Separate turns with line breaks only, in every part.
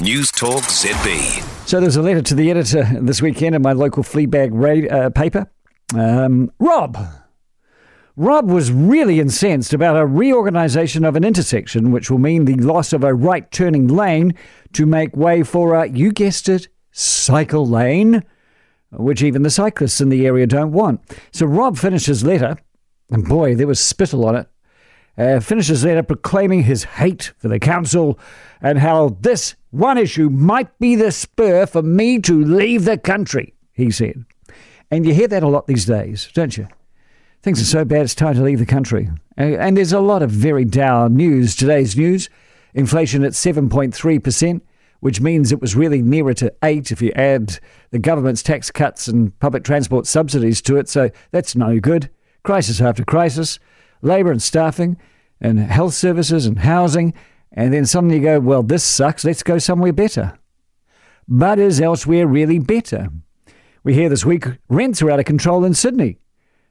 News Talk ZB.
So there's a letter to the editor this weekend in my local Fleabag ra- uh, paper. Um, Rob. Rob was really incensed about a reorganisation of an intersection, which will mean the loss of a right turning lane to make way for a, you guessed it, cycle lane, which even the cyclists in the area don't want. So Rob finished his letter, and boy, there was spittle on it. Uh, finished his letter proclaiming his hate for the council and how this one issue might be the spur for me to leave the country, he said. And you hear that a lot these days, don't you? Things are so bad it's time to leave the country. Uh, And there's a lot of very dour news. Today's news inflation at 7.3%, which means it was really nearer to 8 if you add the government's tax cuts and public transport subsidies to it. So that's no good. Crisis after crisis, labour and staffing, and health services and housing. And then suddenly you go, well, this sucks. Let's go somewhere better. But is elsewhere really better? We hear this week rents are out of control in Sydney.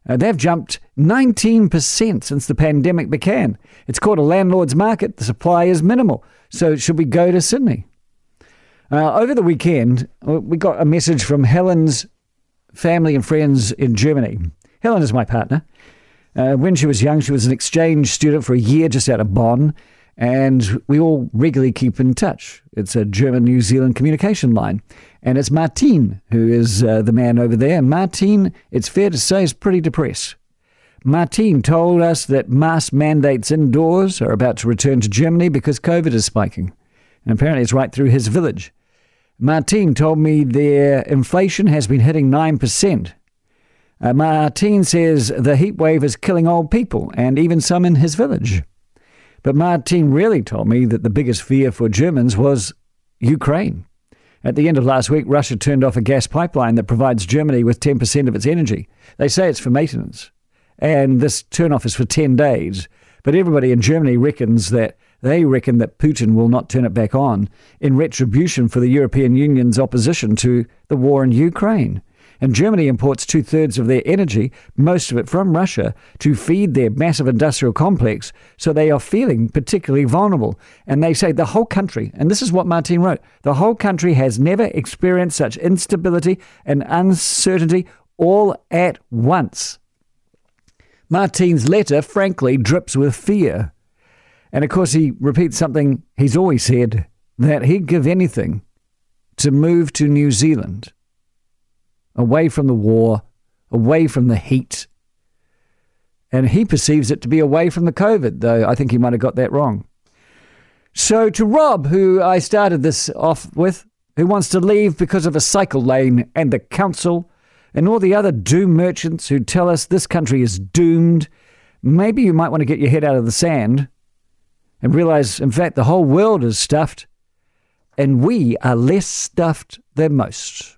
Uh, they've jumped 19% since the pandemic began. It's called a landlord's market. The supply is minimal. So, should we go to Sydney? Uh, over the weekend, uh, we got a message from Helen's family and friends in Germany. Helen is my partner. Uh, when she was young, she was an exchange student for a year just out of Bonn, and we all regularly keep in touch. It's a German New Zealand communication line. And it's Martin who is uh, the man over there. Martin, it's fair to say, is pretty depressed. Martin told us that mask mandates indoors are about to return to Germany because COVID is spiking. And apparently it's right through his village. Martin told me their inflation has been hitting 9%. Uh, Martin says the heat wave is killing old people and even some in his village. But Martin really told me that the biggest fear for Germans was Ukraine. At the end of last week, Russia turned off a gas pipeline that provides Germany with 10% of its energy. They say it's for maintenance. And this turn-off is for 10 days. But everybody in Germany reckons that they reckon that Putin will not turn it back on in retribution for the European Union's opposition to the war in Ukraine. And Germany imports two thirds of their energy, most of it from Russia, to feed their massive industrial complex. So they are feeling particularly vulnerable. And they say the whole country, and this is what Martin wrote the whole country has never experienced such instability and uncertainty all at once. Martin's letter, frankly, drips with fear. And of course, he repeats something he's always said that he'd give anything to move to New Zealand away from the war, away from the heat. And he perceives it to be away from the COVID, though I think he might have got that wrong. So, to Rob, who I started this off with, who wants to leave because of a cycle lane and the council and all the other doom merchants who tell us this country is doomed, maybe you might want to get your head out of the sand and realize, in fact, the whole world is stuffed and we are less stuffed than most.